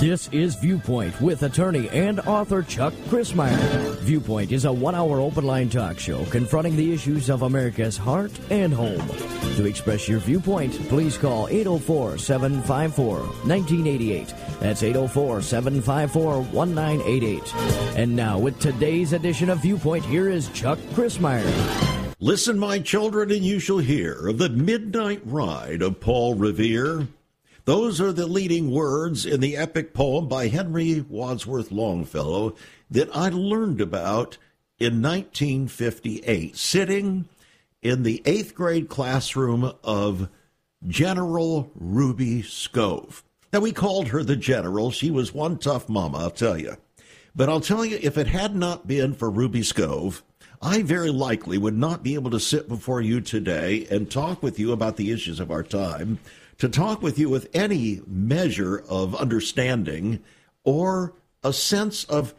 This is Viewpoint with attorney and author Chuck Crismier. Viewpoint is a one hour open line talk show confronting the issues of America's heart and home. To express your viewpoint, please call 804 754 1988. That's 804 754 1988. And now, with today's edition of Viewpoint, here is Chuck Crismier. Listen, my children, and you shall hear of the midnight ride of Paul Revere. Those are the leading words in the epic poem by Henry Wadsworth Longfellow that I learned about in 1958, sitting in the eighth grade classroom of General Ruby Scove. Now, we called her the General. She was one tough mama, I'll tell you. But I'll tell you, if it had not been for Ruby Scove, I very likely would not be able to sit before you today and talk with you about the issues of our time to talk with you with any measure of understanding or a sense of,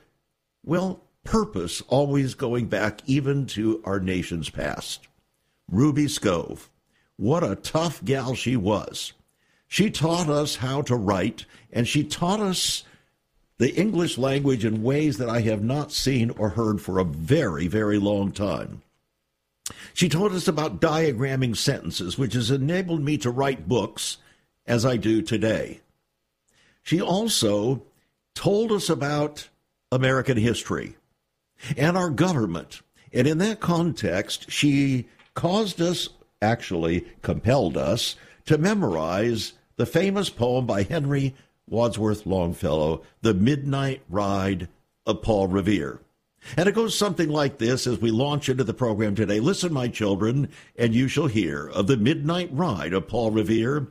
well, purpose, always going back even to our nation's past. Ruby Scove, what a tough gal she was. She taught us how to write, and she taught us the English language in ways that I have not seen or heard for a very, very long time. She told us about diagramming sentences, which has enabled me to write books as I do today. She also told us about American history and our government. And in that context, she caused us, actually compelled us, to memorize the famous poem by Henry Wadsworth Longfellow, The Midnight Ride of Paul Revere. And it goes something like this as we launch into the program today. Listen, my children, and you shall hear of the midnight ride of Paul Revere.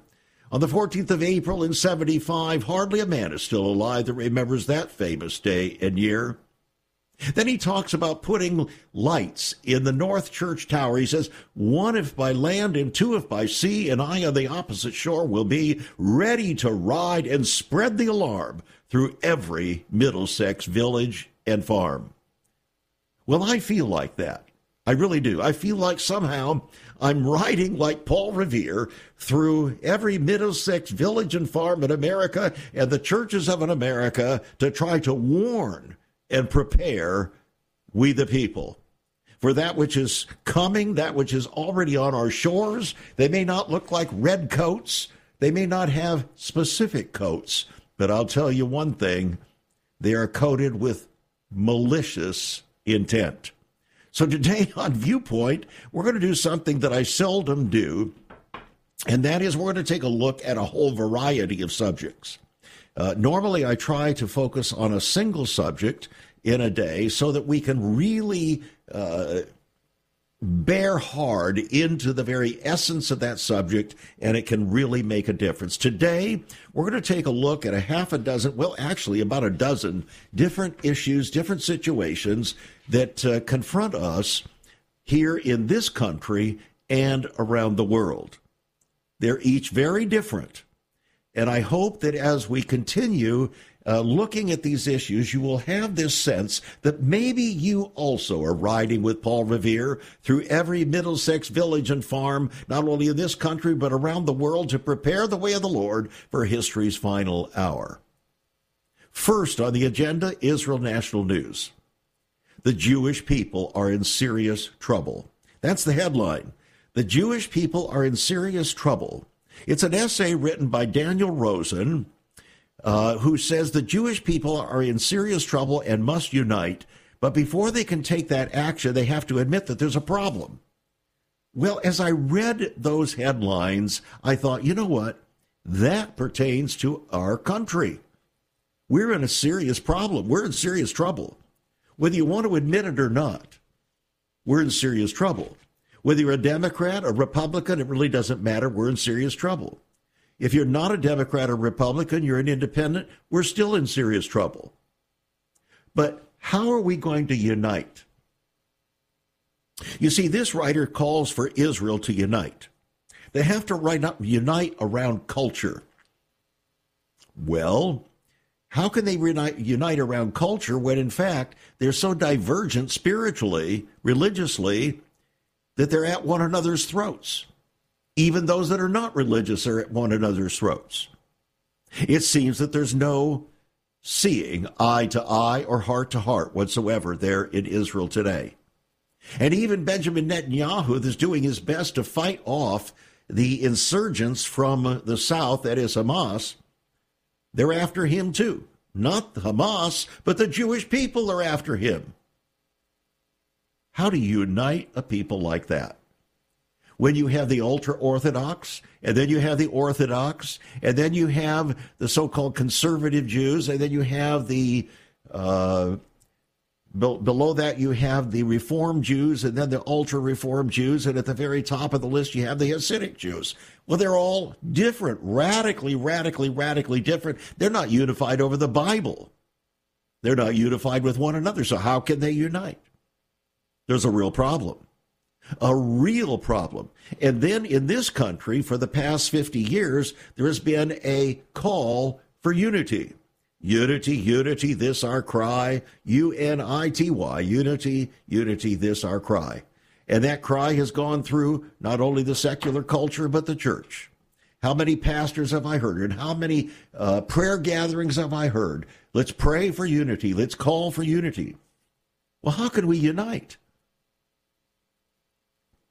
On the 14th of April in 75, hardly a man is still alive that remembers that famous day and year. Then he talks about putting lights in the North Church Tower. He says, one if by land and two if by sea, and I on the opposite shore will be ready to ride and spread the alarm through every Middlesex village and farm. Well, I feel like that. I really do. I feel like somehow I'm riding like Paul Revere through every Middlesex village and farm in America and the churches of an America to try to warn and prepare we the people for that which is coming, that which is already on our shores. They may not look like red coats, they may not have specific coats, but I'll tell you one thing they are coated with malicious intent. So today on Viewpoint, we're going to do something that I seldom do, and that is we're going to take a look at a whole variety of subjects. Uh, normally, I try to focus on a single subject in a day so that we can really uh, bear hard into the very essence of that subject and it can really make a difference. Today, we're going to take a look at a half a dozen, well, actually, about a dozen different issues, different situations that uh, confront us here in this country and around the world. They're each very different. And I hope that as we continue uh, looking at these issues, you will have this sense that maybe you also are riding with Paul Revere through every Middlesex village and farm, not only in this country, but around the world to prepare the way of the Lord for history's final hour. First on the agenda, Israel National News. The Jewish people are in serious trouble. That's the headline. The Jewish people are in serious trouble. It's an essay written by Daniel Rosen uh, who says the Jewish people are in serious trouble and must unite, but before they can take that action, they have to admit that there's a problem. Well, as I read those headlines, I thought, you know what? That pertains to our country. We're in a serious problem. We're in serious trouble. Whether you want to admit it or not, we're in serious trouble. Whether you're a Democrat or Republican, it really doesn't matter. We're in serious trouble. If you're not a Democrat or Republican, you're an independent, we're still in serious trouble. But how are we going to unite? You see, this writer calls for Israel to unite. They have to unite around culture. Well, how can they unite around culture when, in fact, they're so divergent spiritually, religiously, that they're at one another's throats? Even those that are not religious are at one another's throats. It seems that there's no seeing eye to eye or heart to heart whatsoever there in Israel today. And even Benjamin Netanyahu is doing his best to fight off the insurgents from the south, that is Hamas. They're after him too. Not Hamas, but the Jewish people are after him. How do you unite a people like that? When you have the ultra Orthodox, and then you have the Orthodox, and then you have the so called conservative Jews, and then you have the uh, below that, you have the Reform Jews and then the ultra Reform Jews. And at the very top of the list, you have the Hasidic Jews. Well, they're all different, radically, radically, radically different. They're not unified over the Bible. They're not unified with one another. So, how can they unite? There's a real problem. A real problem. And then in this country, for the past 50 years, there has been a call for unity. Unity, unity, this our cry. U N I T Y, unity, unity, this our cry. And that cry has gone through not only the secular culture, but the church. How many pastors have I heard? And how many uh, prayer gatherings have I heard? Let's pray for unity. Let's call for unity. Well, how can we unite?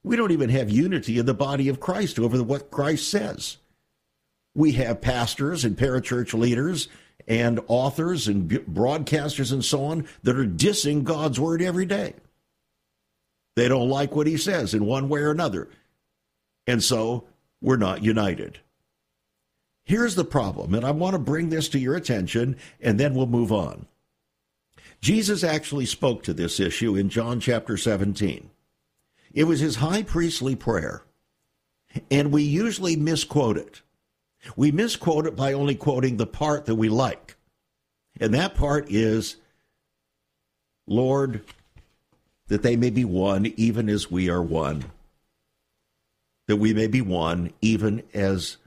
We don't even have unity in the body of Christ over what Christ says. We have pastors and parachurch leaders and authors and broadcasters and so on that are dissing God's word every day. They don't like what he says in one way or another. And so we're not united. Here's the problem, and I want to bring this to your attention, and then we'll move on. Jesus actually spoke to this issue in John chapter 17. It was his high priestly prayer, and we usually misquote it. We misquote it by only quoting the part that we like. And that part is, Lord, that they may be one even as we are one. That we may be one even as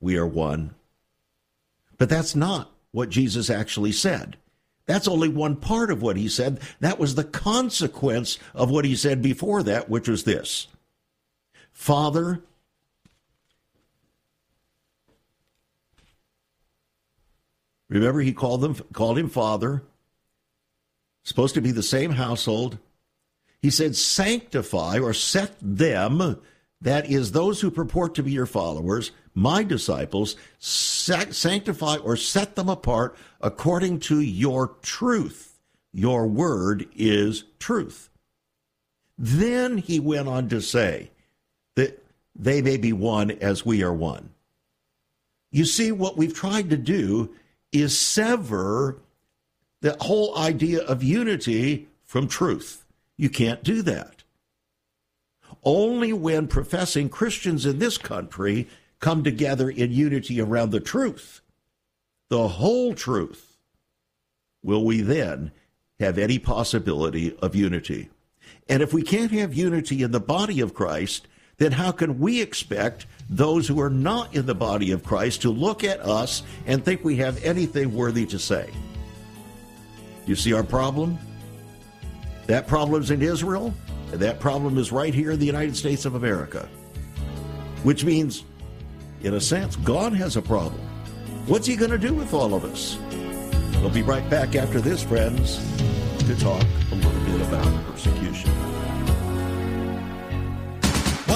we are one. But that's not what Jesus actually said. That's only one part of what he said. That was the consequence of what he said before that, which was this Father, Remember, he called them called him father. Supposed to be the same household. He said, sanctify or set them, that is, those who purport to be your followers, my disciples, sanctify or set them apart according to your truth. Your word is truth. Then he went on to say that they may be one as we are one. You see, what we've tried to do is sever the whole idea of unity from truth. You can't do that. Only when professing Christians in this country come together in unity around the truth, the whole truth, will we then have any possibility of unity. And if we can't have unity in the body of Christ, then how can we expect those who are not in the body of Christ to look at us and think we have anything worthy to say. You see our problem? That problem's in Israel, and that problem is right here in the United States of America. Which means, in a sense, God has a problem. What's he going to do with all of us? We'll be right back after this, friends, to talk a little bit about persecution.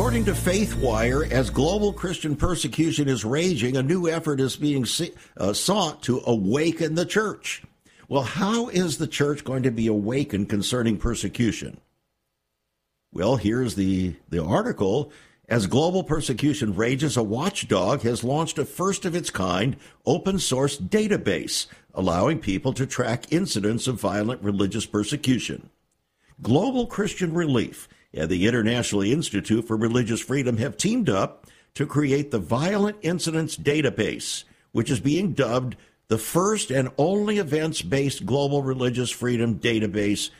According to FaithWire, as global Christian persecution is raging, a new effort is being uh, sought to awaken the church. Well, how is the church going to be awakened concerning persecution? Well, here's the, the article. As global persecution rages, a watchdog has launched a first of its kind open source database allowing people to track incidents of violent religious persecution. Global Christian Relief and the International Institute for Religious Freedom have teamed up to create the Violent Incidents Database, which is being dubbed the first and only events based global religious freedom database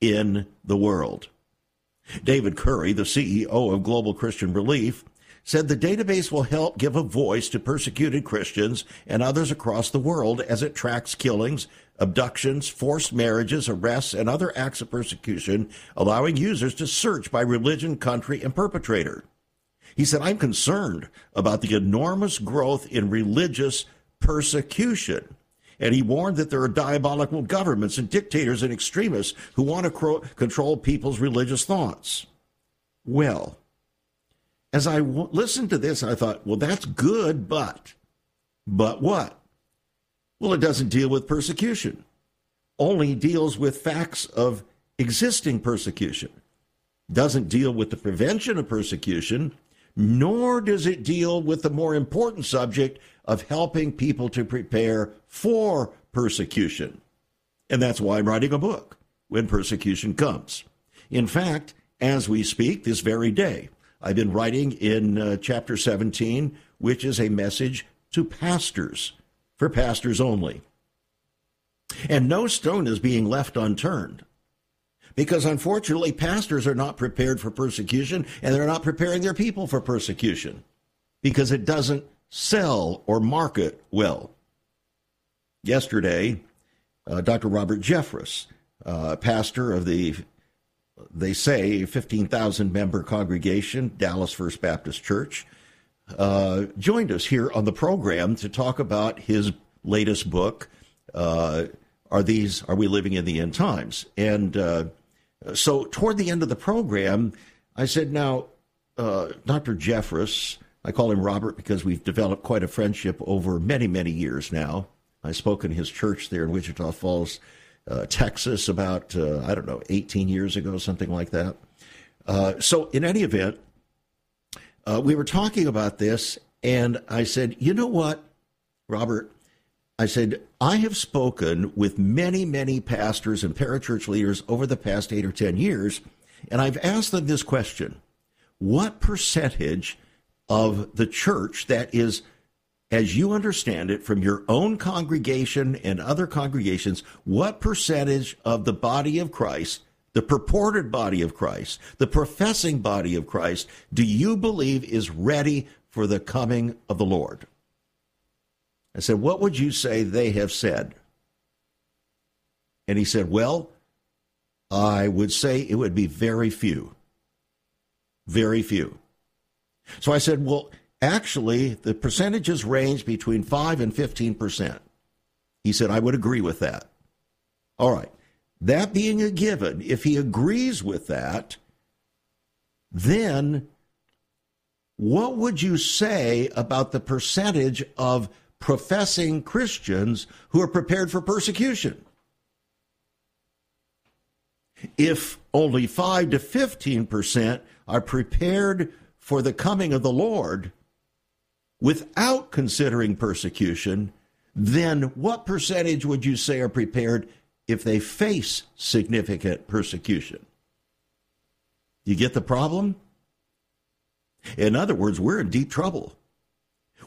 in the world. David Curry, the CEO of Global Christian Relief, said the database will help give a voice to persecuted Christians and others across the world as it tracks killings, abductions, forced marriages, arrests, and other acts of persecution, allowing users to search by religion, country, and perpetrator. He said, I'm concerned about the enormous growth in religious persecution. And he warned that there are diabolical governments and dictators and extremists who want to control people's religious thoughts. Well, as I w- listened to this, I thought, well, that's good, but, but what? Well, it doesn't deal with persecution, only deals with facts of existing persecution. Doesn't deal with the prevention of persecution, nor does it deal with the more important subject of helping people to prepare for persecution. And that's why I'm writing a book when persecution comes. In fact, as we speak this very day, I've been writing in uh, chapter 17, which is a message to pastors, for pastors only. And no stone is being left unturned. Because unfortunately, pastors are not prepared for persecution and they're not preparing their people for persecution because it doesn't sell or market well. Yesterday, uh, Dr. Robert Jeffress, uh, pastor of the they say, a 15,000 member congregation, Dallas First Baptist Church, uh, joined us here on the program to talk about his latest book. Uh, are these are we living in the end times? And uh, so, toward the end of the program, I said, "Now, uh, Dr. Jeffress, I call him Robert because we've developed quite a friendship over many, many years now. I spoke in his church there in Wichita Falls." Uh, Texas about, uh, I don't know, 18 years ago, something like that. Uh, so, in any event, uh, we were talking about this, and I said, you know what, Robert? I said, I have spoken with many, many pastors and parachurch leaders over the past eight or 10 years, and I've asked them this question What percentage of the church that is as you understand it from your own congregation and other congregations, what percentage of the body of Christ, the purported body of Christ, the professing body of Christ, do you believe is ready for the coming of the Lord? I said, What would you say they have said? And he said, Well, I would say it would be very few. Very few. So I said, Well, Actually, the percentages range between 5 and 15%. He said, I would agree with that. All right. That being a given, if he agrees with that, then what would you say about the percentage of professing Christians who are prepared for persecution? If only 5 to 15% are prepared for the coming of the Lord, without considering persecution, then what percentage would you say are prepared if they face significant persecution? You get the problem? In other words, we're in deep trouble.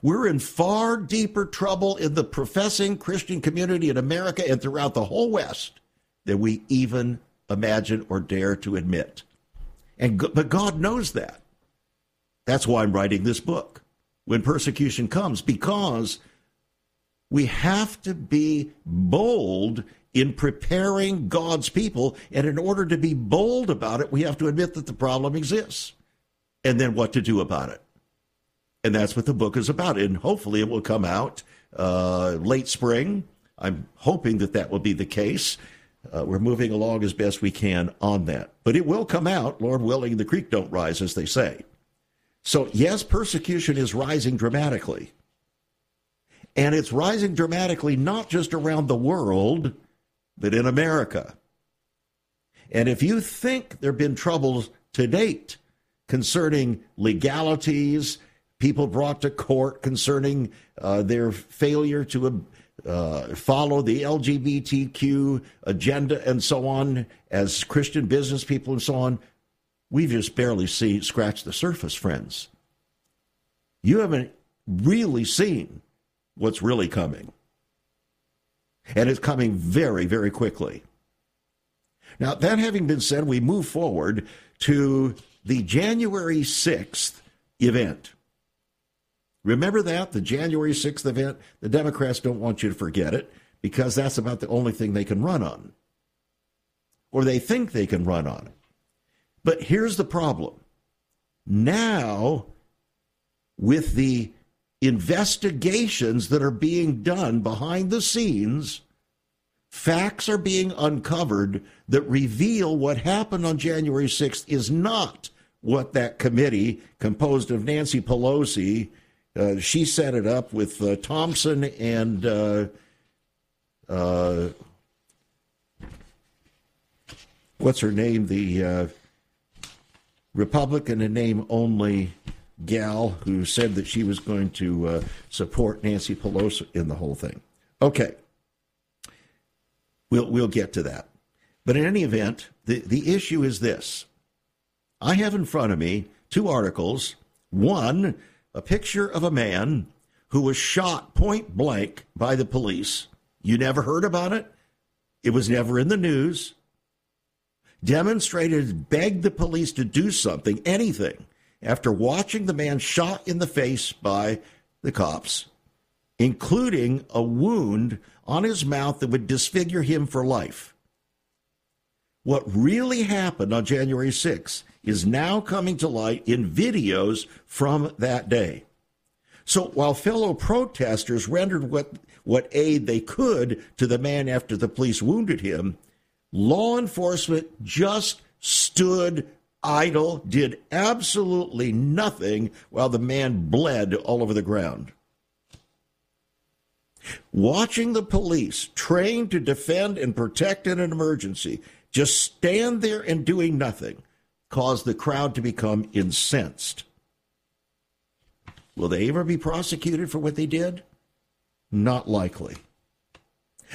We're in far deeper trouble in the professing Christian community in America and throughout the whole West than we even imagine or dare to admit. And but God knows that. That's why I'm writing this book when persecution comes because we have to be bold in preparing God's people. And in order to be bold about it, we have to admit that the problem exists and then what to do about it. And that's what the book is about. And hopefully it will come out uh, late spring. I'm hoping that that will be the case. Uh, we're moving along as best we can on that. But it will come out, Lord willing, the creek don't rise, as they say. So, yes, persecution is rising dramatically. And it's rising dramatically not just around the world, but in America. And if you think there have been troubles to date concerning legalities, people brought to court concerning uh, their failure to uh, follow the LGBTQ agenda and so on, as Christian business people and so on, We've just barely see scratched the surface, friends. you haven't really seen what's really coming. And it's coming very, very quickly. Now, that having been said, we move forward to the January 6th event. Remember that, the January 6th event? The Democrats don't want you to forget it because that's about the only thing they can run on. Or they think they can run on it. But here's the problem. Now, with the investigations that are being done behind the scenes, facts are being uncovered that reveal what happened on January 6th is not what that committee composed of Nancy Pelosi uh, she set it up with uh, Thompson and uh, uh, what's her name? The uh, Republican and name only gal who said that she was going to uh, support Nancy Pelosi in the whole thing. Okay, we'll we'll get to that. But in any event, the, the issue is this. I have in front of me two articles. One a picture of a man who was shot point blank by the police. You never heard about it? It was never in the news. Demonstrators begged the police to do something, anything, after watching the man shot in the face by the cops, including a wound on his mouth that would disfigure him for life. What really happened on January 6th is now coming to light in videos from that day. So while fellow protesters rendered what, what aid they could to the man after the police wounded him, law enforcement just stood idle, did absolutely nothing while the man bled all over the ground. Watching the police trained to defend and protect in an emergency just stand there and doing nothing caused the crowd to become incensed. Will they ever be prosecuted for what they did? Not likely.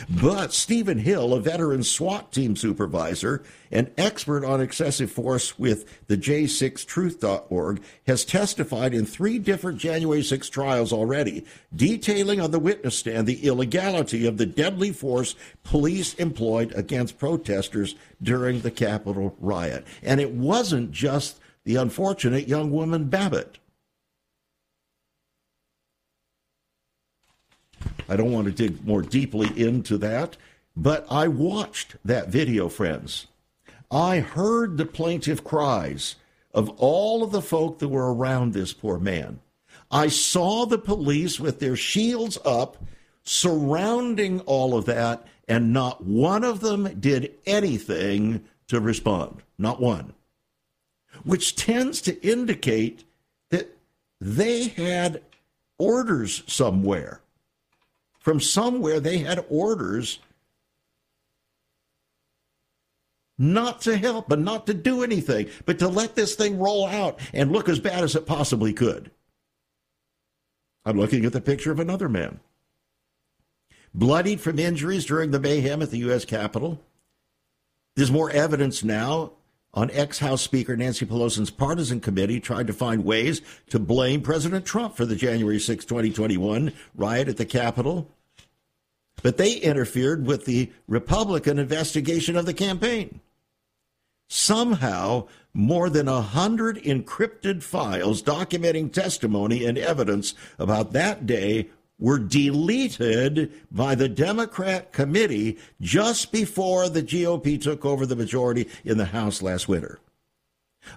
But Stephen Hill, a veteran SWAT team supervisor and expert on excessive force with the J6Truth.org, has testified in three different January 6 trials already, detailing on the witness stand the illegality of the deadly force police employed against protesters during the Capitol riot. And it wasn't just the unfortunate young woman Babbitt. I don't want to dig more deeply into that, but I watched that video, friends. I heard the plaintive cries of all of the folk that were around this poor man. I saw the police with their shields up surrounding all of that, and not one of them did anything to respond. Not one. Which tends to indicate that they had orders somewhere from somewhere they had orders not to help, but not to do anything, but to let this thing roll out and look as bad as it possibly could. I'm looking at the picture of another man. Bloodied from injuries during the mayhem at the U.S. Capitol. There's more evidence now on ex House Speaker Nancy Pelosi's partisan committee tried to find ways to blame President Trump for the January 6, 2021 riot at the Capitol. But they interfered with the Republican investigation of the campaign. Somehow, more than a hundred encrypted files documenting testimony and evidence about that day were deleted by the Democrat committee just before the GOP took over the majority in the House last winter.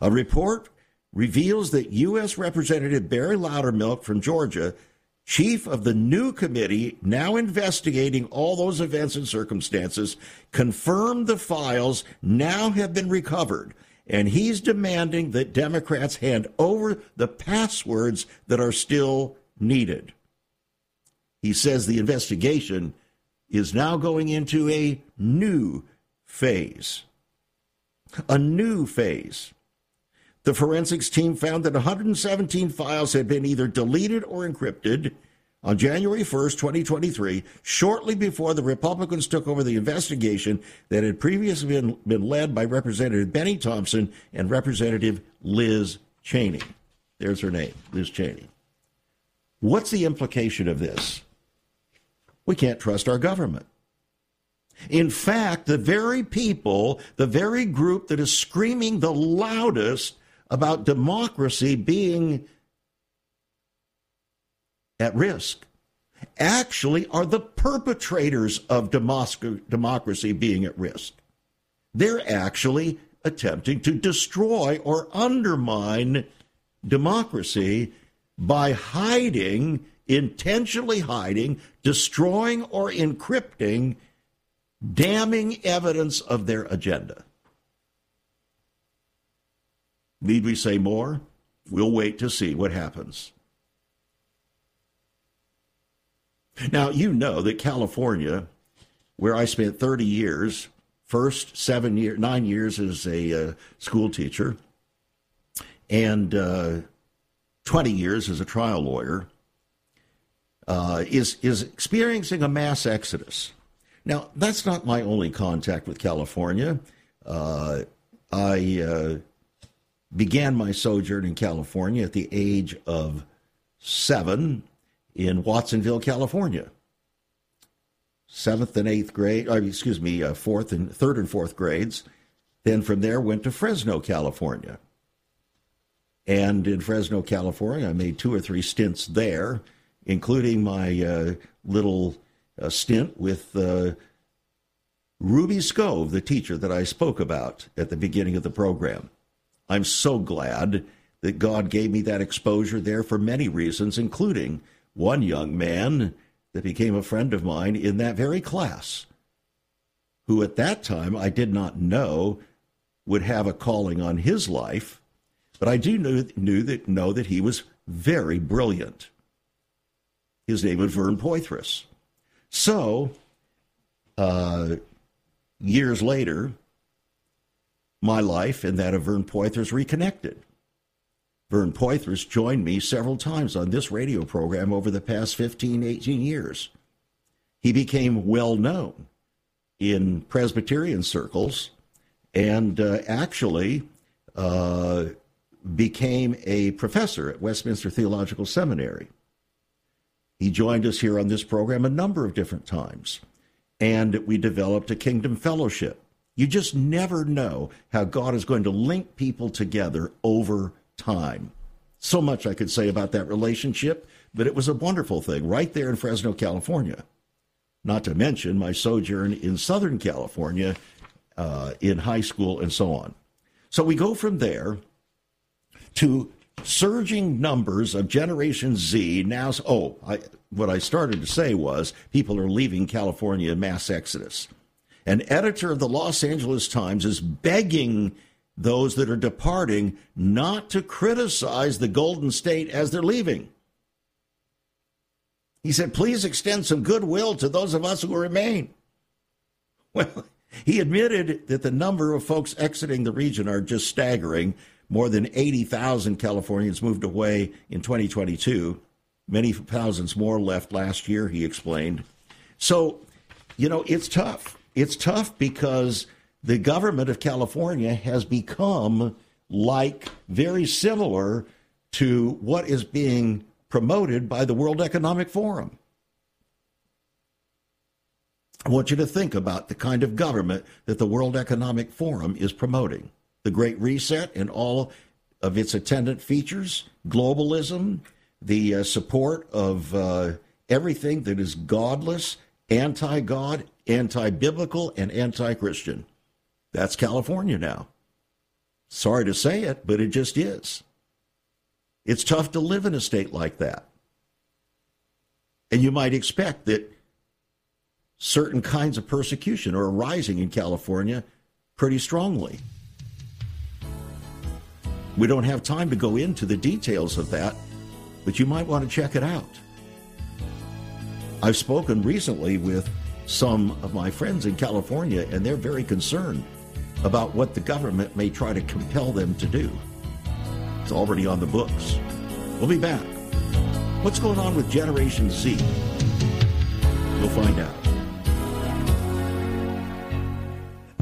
A report reveals that U.S. Representative Barry Loudermilk from Georgia, chief of the new committee now investigating all those events and circumstances, confirmed the files now have been recovered. And he's demanding that Democrats hand over the passwords that are still needed. He says the investigation is now going into a new phase. A new phase. The forensics team found that 117 files had been either deleted or encrypted on January 1st, 2023, shortly before the Republicans took over the investigation that had previously been, been led by Representative Bennie Thompson and Representative Liz Cheney. There's her name, Liz Cheney. What's the implication of this? We can't trust our government. In fact, the very people, the very group that is screaming the loudest about democracy being at risk actually are the perpetrators of democracy being at risk. They're actually attempting to destroy or undermine democracy by hiding, intentionally hiding, destroying, or encrypting damning evidence of their agenda. Need we say more? We'll wait to see what happens. Now, you know that California, where I spent 30 years, first seven years, nine years as a uh, school teacher, and uh, 20 years as a trial lawyer, uh, is, is experiencing a mass exodus. Now, that's not my only contact with California. Uh, I uh, began my sojourn in California at the age of seven in Watsonville, California. Seventh and eighth grade, uh, excuse me, uh, fourth and third and fourth grades. Then from there went to Fresno, California. And in Fresno, California, I made two or three stints there, including my uh, little uh, stint with uh, Ruby Scove, the teacher that I spoke about at the beginning of the program. I'm so glad that God gave me that exposure there for many reasons, including one young man that became a friend of mine in that very class, who at that time I did not know would have a calling on his life, but I do knew, knew that know that he was very brilliant. His name was Vern Poythress. So, uh, years later, my life and that of Vern Poythress reconnected. Vern Poythress joined me several times on this radio program over the past 15, 18 years. He became well known in Presbyterian circles and uh, actually uh, became a professor at Westminster Theological Seminary. He joined us here on this program a number of different times, and we developed a kingdom fellowship. You just never know how God is going to link people together over time. So much I could say about that relationship, but it was a wonderful thing right there in Fresno, California. Not to mention my sojourn in Southern California uh, in high school and so on. So we go from there to surging numbers of Generation Z. Now, oh, I, what I started to say was people are leaving California in mass exodus. An editor of the Los Angeles Times is begging those that are departing not to criticize the Golden State as they're leaving. He said, please extend some goodwill to those of us who remain. Well, he admitted that the number of folks exiting the region are just staggering. More than 80,000 Californians moved away in 2022. Many thousands more left last year, he explained. So, you know, it's tough. It's tough because the government of California has become like very similar to what is being promoted by the World Economic Forum. I want you to think about the kind of government that the World Economic Forum is promoting. The Great Reset and all of its attendant features, globalism, the uh, support of uh, everything that is godless, anti God, anti biblical, and anti Christian. That's California now. Sorry to say it, but it just is. It's tough to live in a state like that. And you might expect that certain kinds of persecution are arising in California pretty strongly. We don't have time to go into the details of that, but you might want to check it out. I've spoken recently with some of my friends in California, and they're very concerned about what the government may try to compel them to do. It's already on the books. We'll be back. What's going on with Generation Z? We'll find out.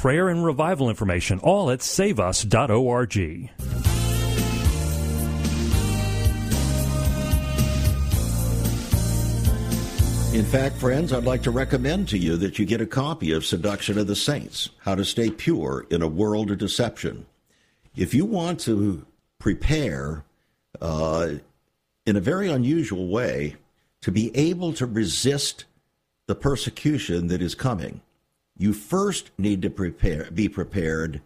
prayer and revival information, all at saveus.org. In fact, friends, I'd like to recommend to you that you get a copy of Seduction of the Saints How to Stay Pure in a World of Deception. If you want to prepare uh, in a very unusual way to be able to resist the persecution that is coming, you first need to prepare, be prepared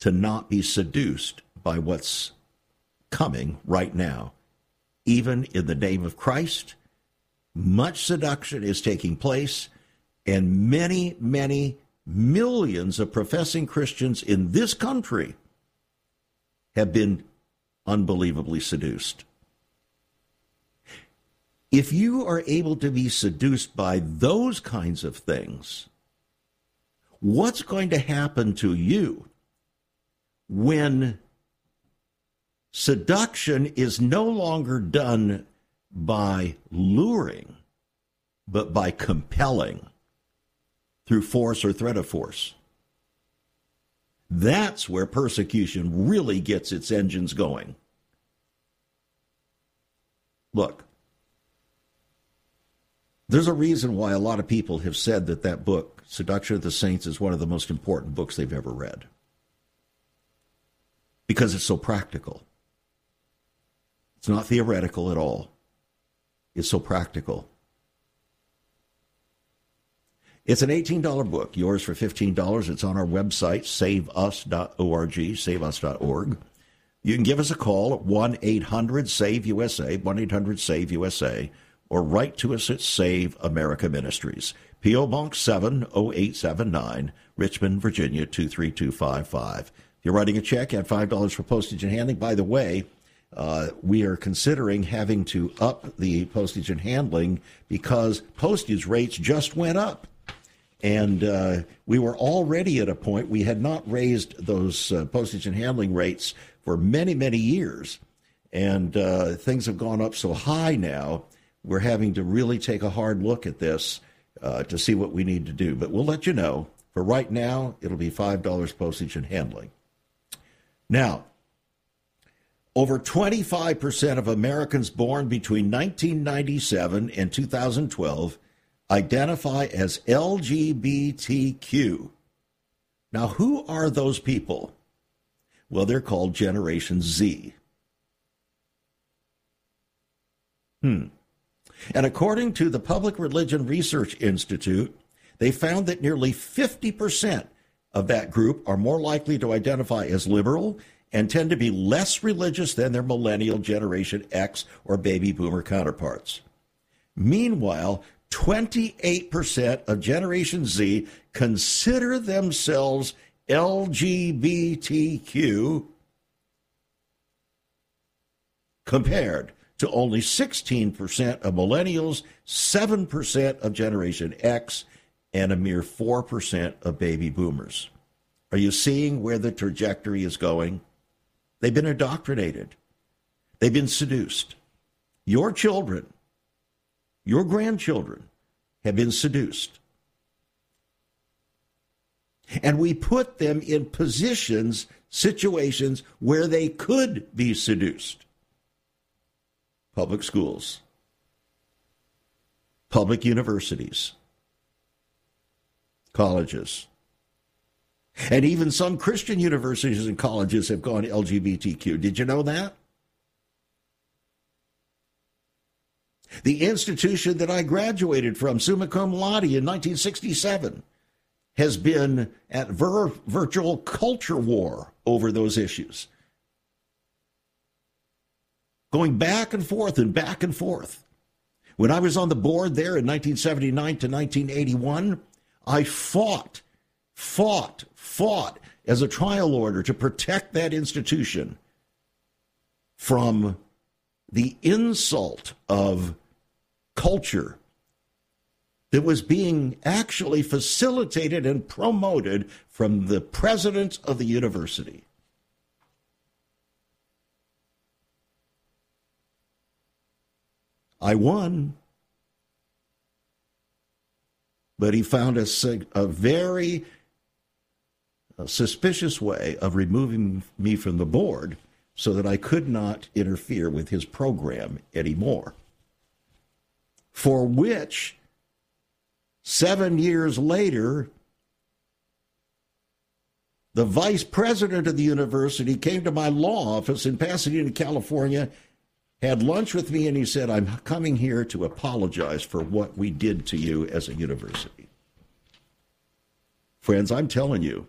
to not be seduced by what's coming right now, even in the name of Christ much seduction is taking place, and many, many millions of professing Christians in this country have been unbelievably seduced. If you are able to be seduced by those kinds of things, what's going to happen to you when seduction is no longer done by luring, but by compelling through force or threat of force. That's where persecution really gets its engines going. Look, there's a reason why a lot of people have said that that book, Seduction of the Saints, is one of the most important books they've ever read. Because it's so practical. It's not theoretical at all it's so practical. It's an $18 book, yours for $15. It's on our website, saveus.org, saveus.org. You can give us a call at 1 800 SAVE USA, 1 800 SAVE USA, or write to us at Save America Ministries, P.O. Box 70879, Richmond, Virginia 23255. If you're writing a check, add $5 for postage and handling. By the way, uh, we are considering having to up the postage and handling because postage rates just went up. And uh, we were already at a point, we had not raised those uh, postage and handling rates for many, many years. And uh, things have gone up so high now, we're having to really take a hard look at this uh, to see what we need to do. But we'll let you know. For right now, it'll be $5 postage and handling. Now, over 25% of Americans born between 1997 and 2012 identify as LGBTQ. Now, who are those people? Well, they're called Generation Z. Hmm. And according to the Public Religion Research Institute, they found that nearly 50% of that group are more likely to identify as liberal and tend to be less religious than their millennial Generation X or baby boomer counterparts. Meanwhile, 28% of Generation Z consider themselves LGBTQ compared to only 16% of millennials, 7% of Generation X, and a mere 4% of baby boomers. Are you seeing where the trajectory is going? They've been indoctrinated. They've been seduced. Your children, your grandchildren have been seduced. And we put them in positions, situations where they could be seduced public schools, public universities, colleges, and even some Christian universities and colleges have gone LGBTQ. Did you know that? The institution that I graduated from, summa cum laude, in 1967, has been at vir- virtual culture war over those issues. Going back and forth and back and forth. When I was on the board there in 1979 to 1981, I fought, fought, fought as a trial lawyer to protect that institution from the insult of culture that was being actually facilitated and promoted from the president of the university. I won. But he found a, a very a suspicious way of removing me from the board so that I could not interfere with his program anymore. For which, seven years later, the vice president of the university came to my law office in Pasadena, California, had lunch with me, and he said, I'm coming here to apologize for what we did to you as a university. Friends, I'm telling you,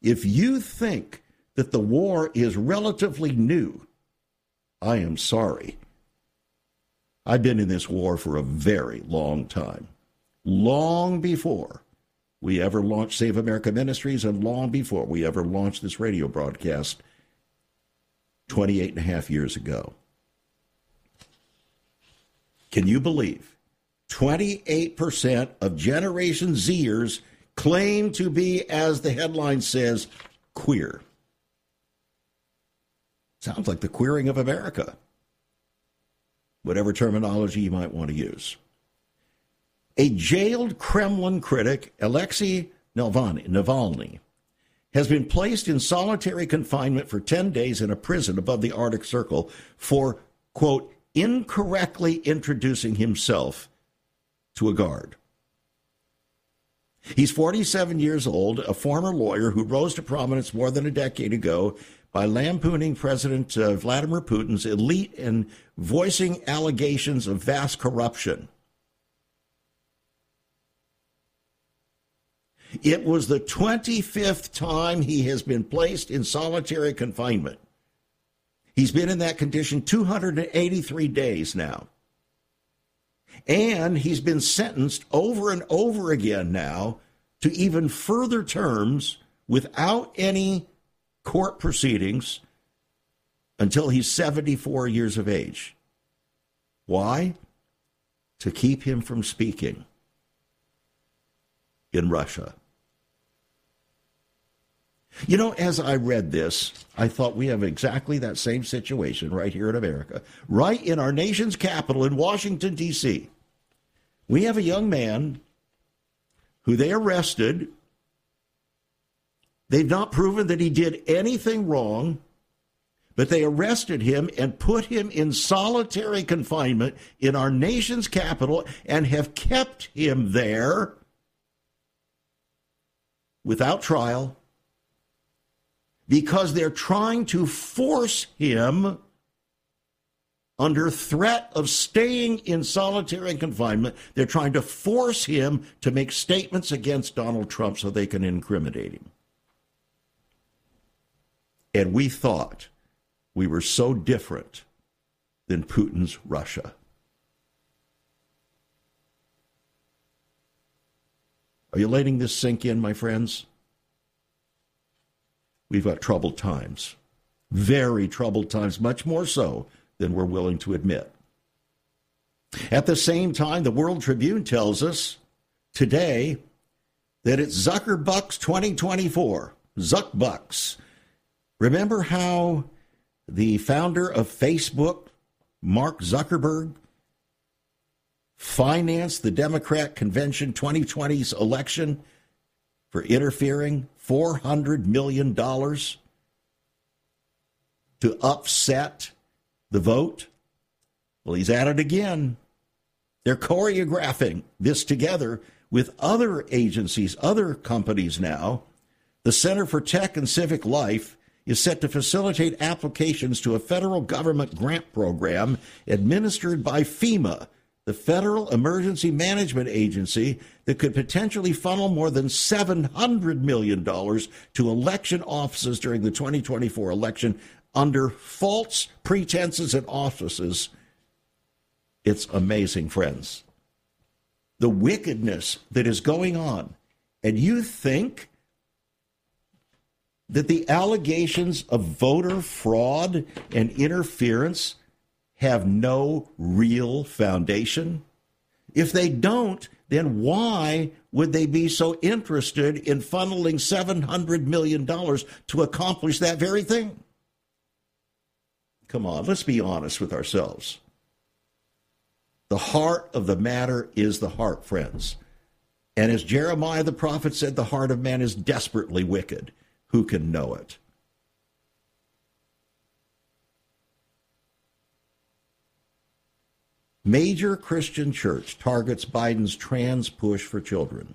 if you think that the war is relatively new, I am sorry. I've been in this war for a very long time, long before we ever launched Save America Ministries and long before we ever launched this radio broadcast 28 and a half years ago. Can you believe 28% of Generation Zers claim to be, as the headline says, queer? Sounds like the queering of America, whatever terminology you might want to use. A jailed Kremlin critic, Alexei Navalny, has been placed in solitary confinement for 10 days in a prison above the Arctic Circle for, quote, incorrectly introducing himself to a guard. He's 47 years old, a former lawyer who rose to prominence more than a decade ago by lampooning President uh, Vladimir Putin's elite and voicing allegations of vast corruption. It was the 25th time he has been placed in solitary confinement. He's been in that condition 283 days now. And he's been sentenced over and over again now to even further terms without any court proceedings until he's 74 years of age. Why? To keep him from speaking in Russia. You know, as I read this, I thought we have exactly that same situation right here in America, right in our nation's capital in Washington, D.C. We have a young man who they arrested They've not proven that he did anything wrong, but they arrested him and put him in solitary confinement in our nation's capital and have kept him there without trial because they're trying to force him under threat of staying in solitary confinement. They're trying to force him to make statements against Donald Trump so they can incriminate him. And we thought we were so different than Putin's Russia. Are you letting this sink in, my friends? We've got troubled times. Very troubled times, much more so than we're willing to admit. At the same time, the World Tribune tells us today that it's Zuckerbucks 2024. Zuckbucks. Remember how the founder of Facebook, Mark Zuckerberg, financed the Democrat Convention 2020's election for interfering $400 million to upset the vote? Well, he's at it again. They're choreographing this together with other agencies, other companies now. The Center for Tech and Civic Life is set to facilitate applications to a federal government grant program administered by FEMA the Federal Emergency Management Agency that could potentially funnel more than $700 million to election offices during the 2024 election under false pretenses and offices. It's amazing, friends. The wickedness that is going on. And you think that the allegations of voter fraud and interference have no real foundation? If they don't, then why would they be so interested in funneling $700 million to accomplish that very thing? Come on, let's be honest with ourselves. The heart of the matter is the heart, friends. And as Jeremiah the prophet said, the heart of man is desperately wicked. Who can know it? Major Christian church targets Biden's trans push for children.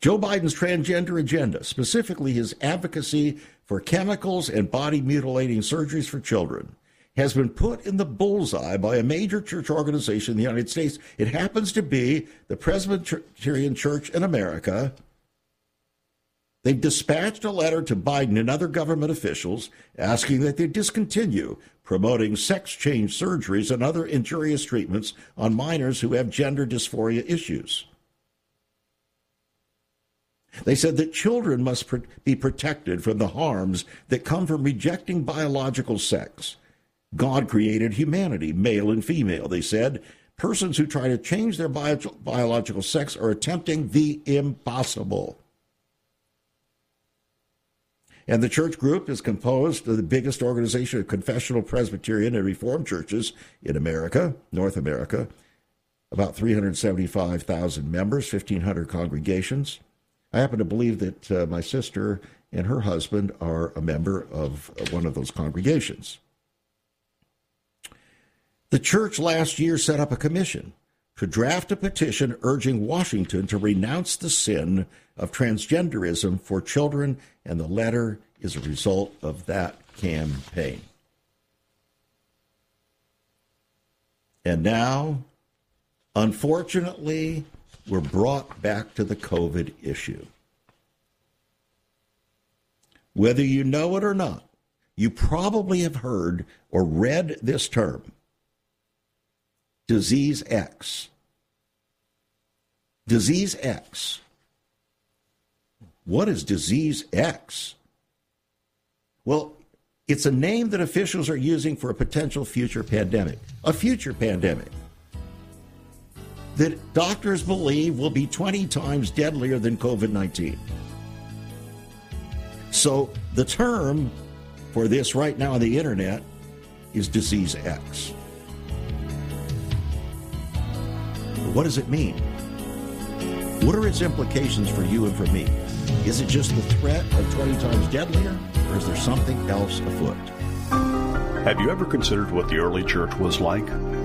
Joe Biden's transgender agenda, specifically his advocacy for chemicals and body mutilating surgeries for children, has been put in the bullseye by a major church organization in the United States. It happens to be the Presbyterian Church in America, they dispatched a letter to Biden and other government officials asking that they discontinue promoting sex change surgeries and other injurious treatments on minors who have gender dysphoria issues. They said that children must be protected from the harms that come from rejecting biological sex. God created humanity, male and female, they said. Persons who try to change their bio- biological sex are attempting the impossible. And the church group is composed of the biggest organization of confessional Presbyterian and Reformed churches in America, North America, about 375,000 members, 1,500 congregations. I happen to believe that uh, my sister and her husband are a member of uh, one of those congregations. The church last year set up a commission to draft a petition urging Washington to renounce the sin of transgenderism for children, and the letter is a result of that campaign. And now, unfortunately, we're brought back to the COVID issue. Whether you know it or not, you probably have heard or read this term disease X. Disease X. What is disease X? Well, it's a name that officials are using for a potential future pandemic, a future pandemic that doctors believe will be 20 times deadlier than COVID 19. So the term for this right now on the internet is disease X. What does it mean? What are its implications for you and for me? Is it just the threat of 20 times deadlier, or is there something else afoot? Have you ever considered what the early church was like?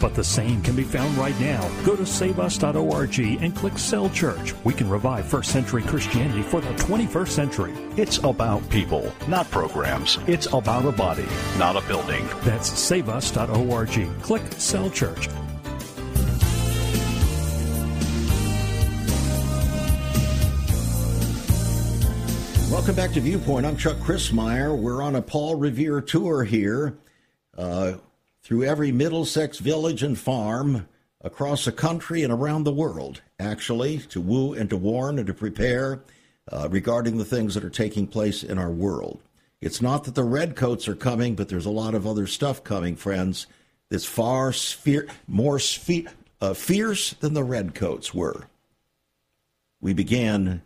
But the same can be found right now. Go to saveus.org and click Cell Church. We can revive first century Christianity for the 21st century. It's about people, not programs. It's about a body, not a building. That's saveus.org. Click Cell Church. Welcome back to Viewpoint. I'm Chuck Crismier. We're on a Paul Revere tour here. Uh, through every Middlesex village and farm across the country and around the world, actually, to woo and to warn and to prepare uh, regarding the things that are taking place in our world. It's not that the redcoats are coming, but there's a lot of other stuff coming, friends, that's far sphere, more sphere, uh, fierce than the redcoats were. we began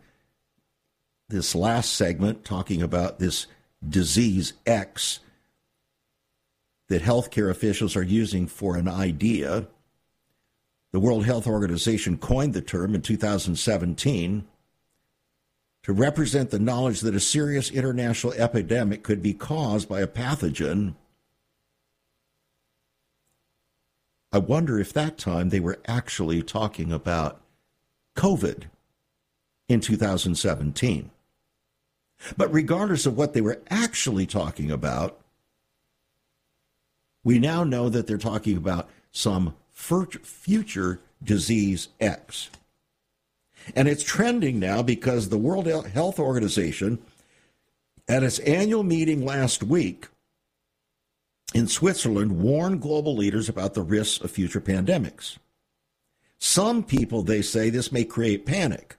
this last segment talking about this disease X that healthcare officials are using for an idea. The World Health Organization coined the term in 2017 to represent the knowledge that a serious international epidemic could be caused by a pathogen. I wonder if that time they were actually talking about COVID in 2017. But regardless of what they were actually talking about, we now know that they're talking about some future disease X. And it's trending now because the World Health Organization, at its annual meeting last week in Switzerland, warned global leaders about the risks of future pandemics. Some people, they say, this may create panic.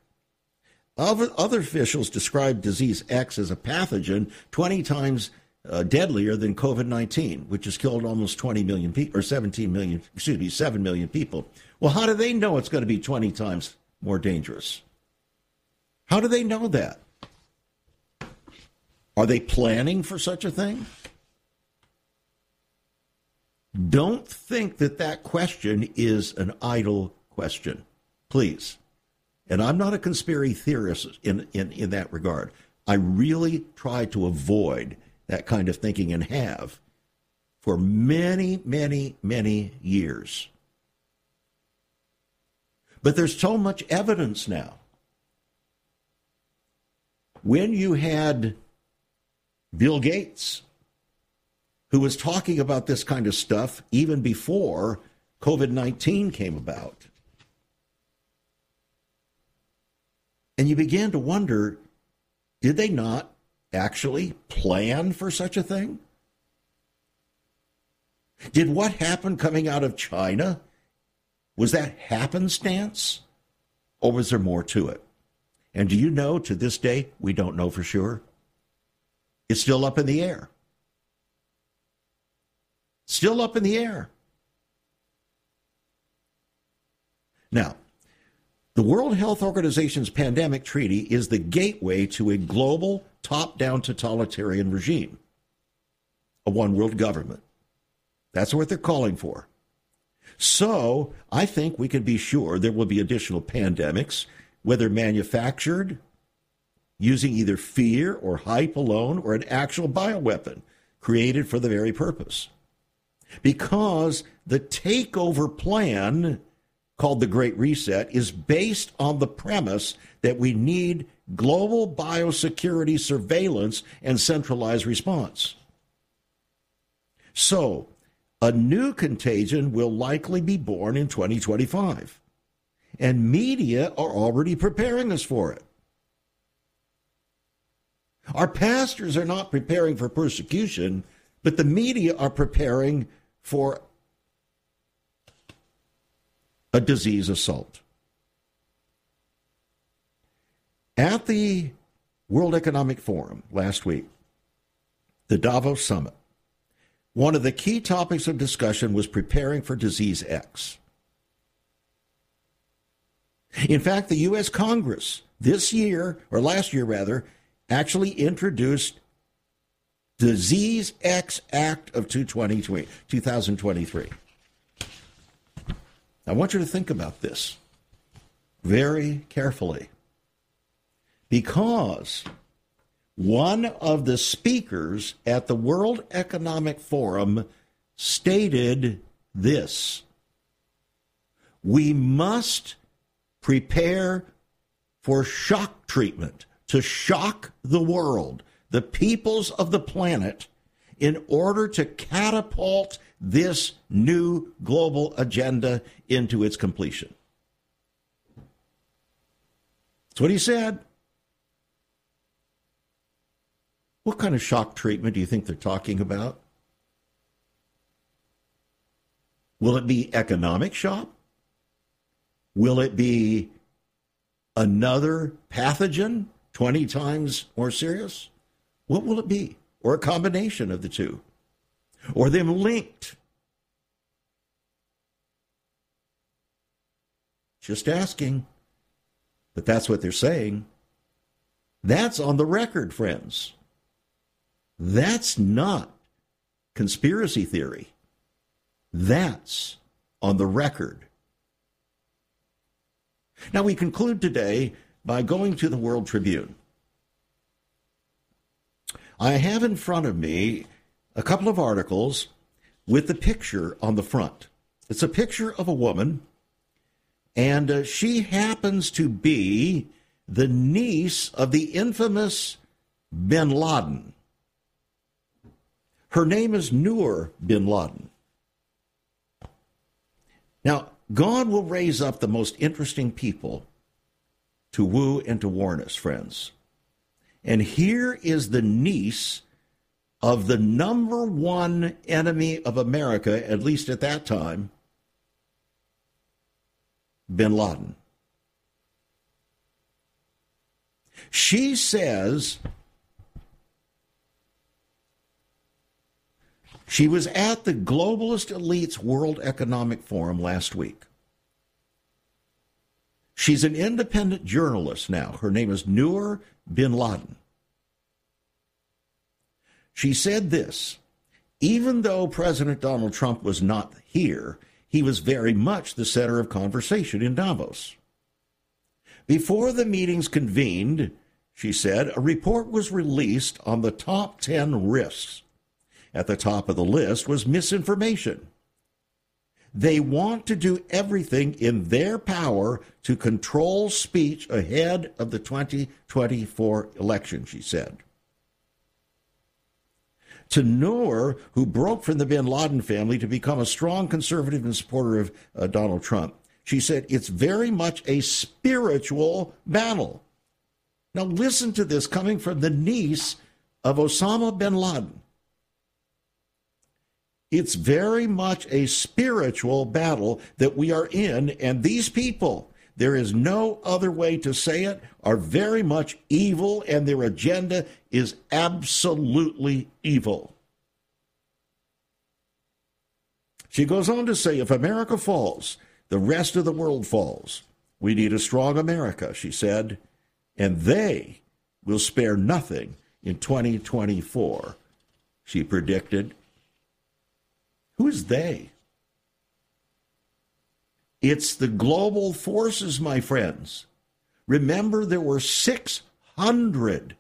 Other officials describe disease X as a pathogen 20 times uh, deadlier than COVID 19, which has killed almost 20 million people, or 17 million, excuse me, 7 million people. Well, how do they know it's going to be 20 times more dangerous? How do they know that? Are they planning for such a thing? Don't think that that question is an idle question. Please. And I'm not a conspiracy theorist in, in, in that regard. I really try to avoid that kind of thinking and have for many, many, many years. But there's so much evidence now. When you had Bill Gates, who was talking about this kind of stuff even before COVID 19 came about, and you began to wonder did they not actually plan for such a thing? Did what happened coming out of China, was that happenstance? Or was there more to it? And do you know to this day, we don't know for sure? It's still up in the air. Still up in the air. Now, the World Health Organization's pandemic treaty is the gateway to a global top down totalitarian regime, a one world government. That's what they're calling for. So I think we can be sure there will be additional pandemics, whether manufactured using either fear or hype alone or an actual bioweapon created for the very purpose. Because the takeover plan called the Great Reset is based on the premise that we need global biosecurity surveillance and centralized response. So, a new contagion will likely be born in 2025, and media are already preparing us for it. Our pastors are not preparing for persecution, but the media are preparing for a disease assault. At the World Economic Forum last week, the Davos Summit, one of the key topics of discussion was preparing for disease X. In fact, the U.S. Congress this year, or last year rather, actually introduced Disease X Act of 2023. I want you to think about this very carefully. Because one of the speakers at the World Economic Forum stated this. We must prepare for shock treatment to shock the world, the peoples of the planet, in order to catapult this new global agenda into its completion. That's what he said. What kind of shock treatment do you think they're talking about? Will it be economic shock? Will it be another pathogen 20 times more serious? What will it be? Or a combination of the two? Or them linked. Just asking. But that's what they're saying. That's on the record, friends. That's not conspiracy theory. That's on the record. Now, we conclude today by going to the World Tribune. I have in front of me a couple of articles with the picture on the front. It's a picture of a woman, and uh, she happens to be the niece of the infamous bin Laden. Her name is Noor bin Ladin. Now, God will raise up the most interesting people to woo and to warn us, friends. And here is the niece of the number one enemy of America, at least at that time, bin Laden. She says she was at the Globalist Elites World Economic Forum last week. She's an independent journalist now. Her name is Noor bin Ladin. She said this even though President Donald Trump was not here, he was very much the center of conversation in Davos. Before the meetings convened, she said, a report was released on the top 10 risks. At the top of the list was misinformation. They want to do everything in their power to control speech ahead of the 2024 election, she said. To Noor, who broke from the bin Laden family to become a strong conservative and supporter of uh, Donald Trump, she said, It's very much a spiritual battle. Now, listen to this coming from the niece of Osama bin Laden. It's very much a spiritual battle that we are in, and these people, there is no other way to say it, are very much evil, and their agenda is absolutely evil. She goes on to say if America falls, the rest of the world falls. We need a strong America, she said, and they will spare nothing in 2024, she predicted. Who is they? It's the global forces, my friends. Remember, there were 600,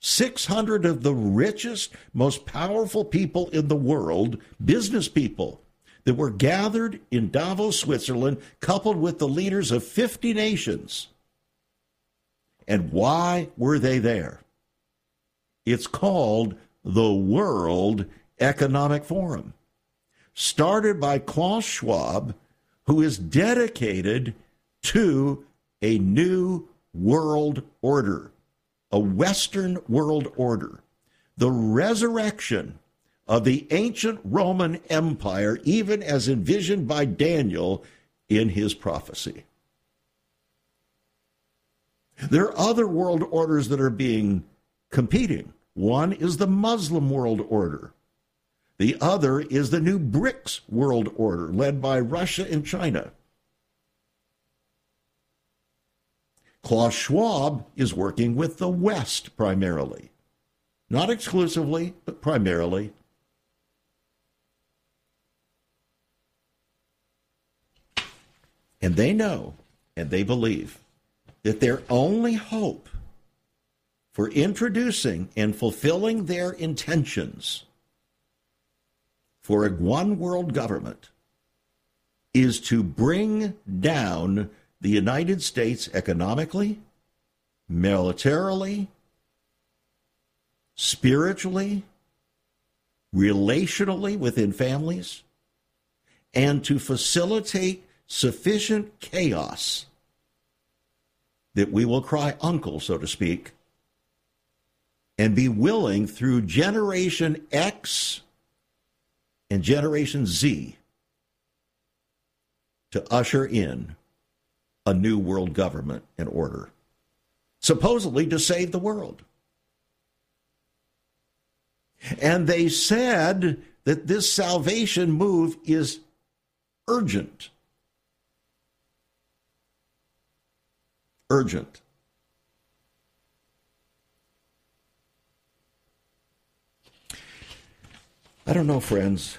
600 of the richest, most powerful people in the world, business people, that were gathered in Davos, Switzerland, coupled with the leaders of 50 nations. And why were they there? It's called the World Economic Forum, started by Klaus Schwab, who is dedicated to a new world order, a Western world order, the resurrection of the ancient Roman Empire, even as envisioned by Daniel in his prophecy. There are other world orders that are being competing. One is the Muslim world order. The other is the new BRICS world order led by Russia and China. Klaus Schwab is working with the West primarily. Not exclusively, but primarily. And they know and they believe that their only hope for introducing and fulfilling their intentions for a one world government is to bring down the United States economically, militarily, spiritually, relationally within families, and to facilitate sufficient chaos that we will cry uncle, so to speak, and be willing through Generation X and Generation Z to usher in a new world government and order, supposedly to save the world. And they said that this salvation move is urgent. urgent. I don't know, friends,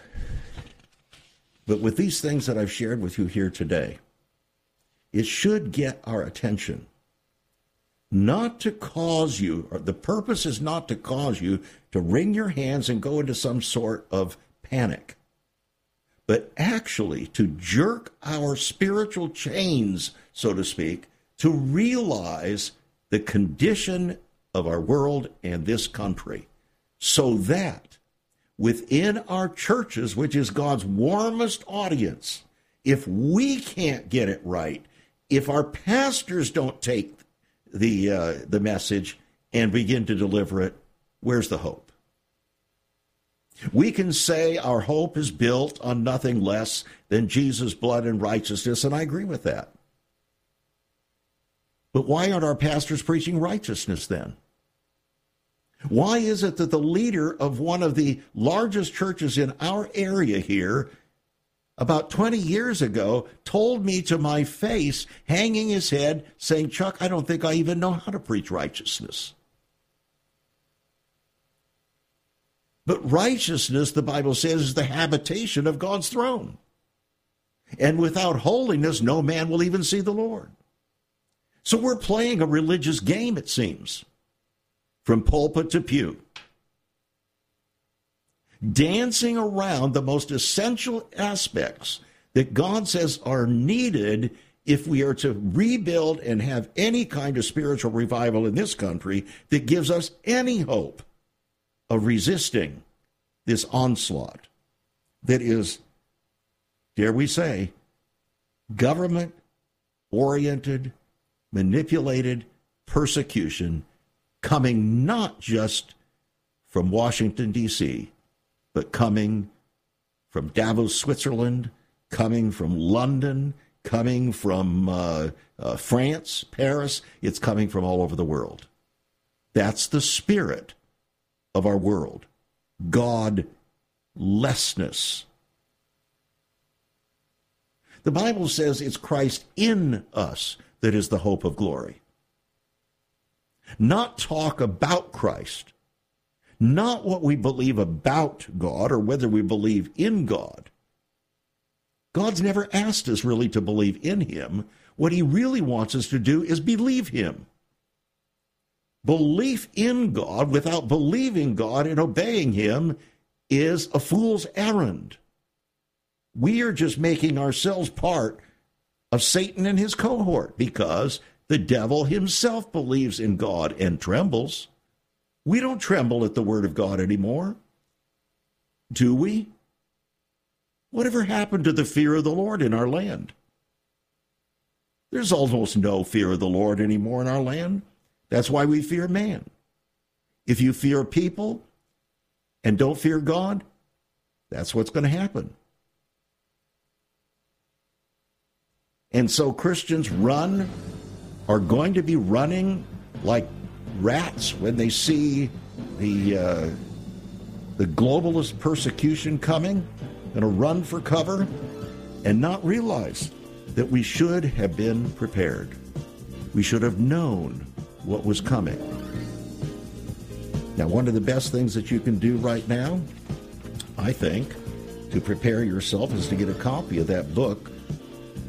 but with these things that I've shared with you here today, it should get our attention. Not to cause you, the purpose is not to cause you to wring your hands and go into some sort of panic, but actually to jerk our spiritual chains, so to speak, to realize the condition of our world and this country so that within our churches, which is God's warmest audience, if we can't get it right, if our pastors don't take the uh, the message and begin to deliver it, where's the hope? We can say our hope is built on nothing less than Jesus' blood and righteousness, and I agree with that. But why aren't our pastors preaching righteousness then? Why is it that the leader of one of the largest churches in our area here, about 20 years ago, told me to my face, hanging his head, saying, Chuck, I don't think I even know how to preach righteousness. But righteousness, the Bible says, is the habitation of God's throne. And without holiness, no man will even see the Lord. So we're playing a religious game, it seems from pulpit to pew, dancing around the most essential aspects that God says are needed if we are to rebuild and have any kind of spiritual revival in this country that gives us any hope of resisting this onslaught that is, dare we say, government oriented, manipulated persecution coming not just from Washington, D.C., but coming from Davos, Switzerland, coming from London, coming from uh, uh, France, Paris. It's coming from all over the world. That's the spirit of our world Godlessness. The Bible says it's Christ in us that is the hope of glory not talk about Christ, not what we believe about God or whether we believe in God. God's never asked us really to believe in Him. What He really wants us to do is believe Him. Belief in God without believing God and obeying Him is a fool's errand. We are just making ourselves part of Satan and his cohort because the devil himself believes in God and trembles. We don't tremble at the word of God anymore. Do we? Whatever happened to the fear of the Lord in our land? There's almost no fear of the Lord anymore in our land. That's why we fear man. If you fear people and don't fear God, that's what's going to happen. And so Christians run are going to be running like rats when they see the uh, the globalist persecution coming, going to run for cover and not realize that we should have been prepared. We should have known what was coming. Now, one of the best things that you can do right now, I think, to prepare yourself is to get a copy of that book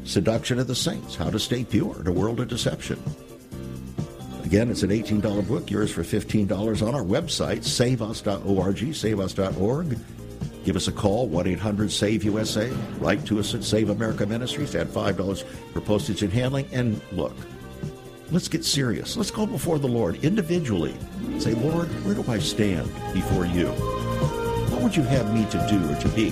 Seduction of the Saints How to Stay Pure in a World of Deception. Again, it's an $18 book, yours for $15 on our website, saveus.org, saveus.org. Give us a call, 1 800 SAVE USA. Write to us at Save America Ministries. Add $5 for postage and handling. And look, let's get serious. Let's go before the Lord individually. Say, Lord, where do I stand before you? What would you have me to do or to be?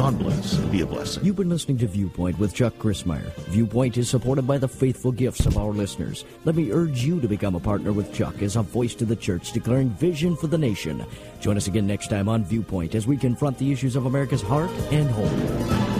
God bless and be a blessing. You've been listening to Viewpoint with Chuck Crismier. Viewpoint is supported by the faithful gifts of our listeners. Let me urge you to become a partner with Chuck as a voice to the church declaring vision for the nation. Join us again next time on Viewpoint as we confront the issues of America's heart and home.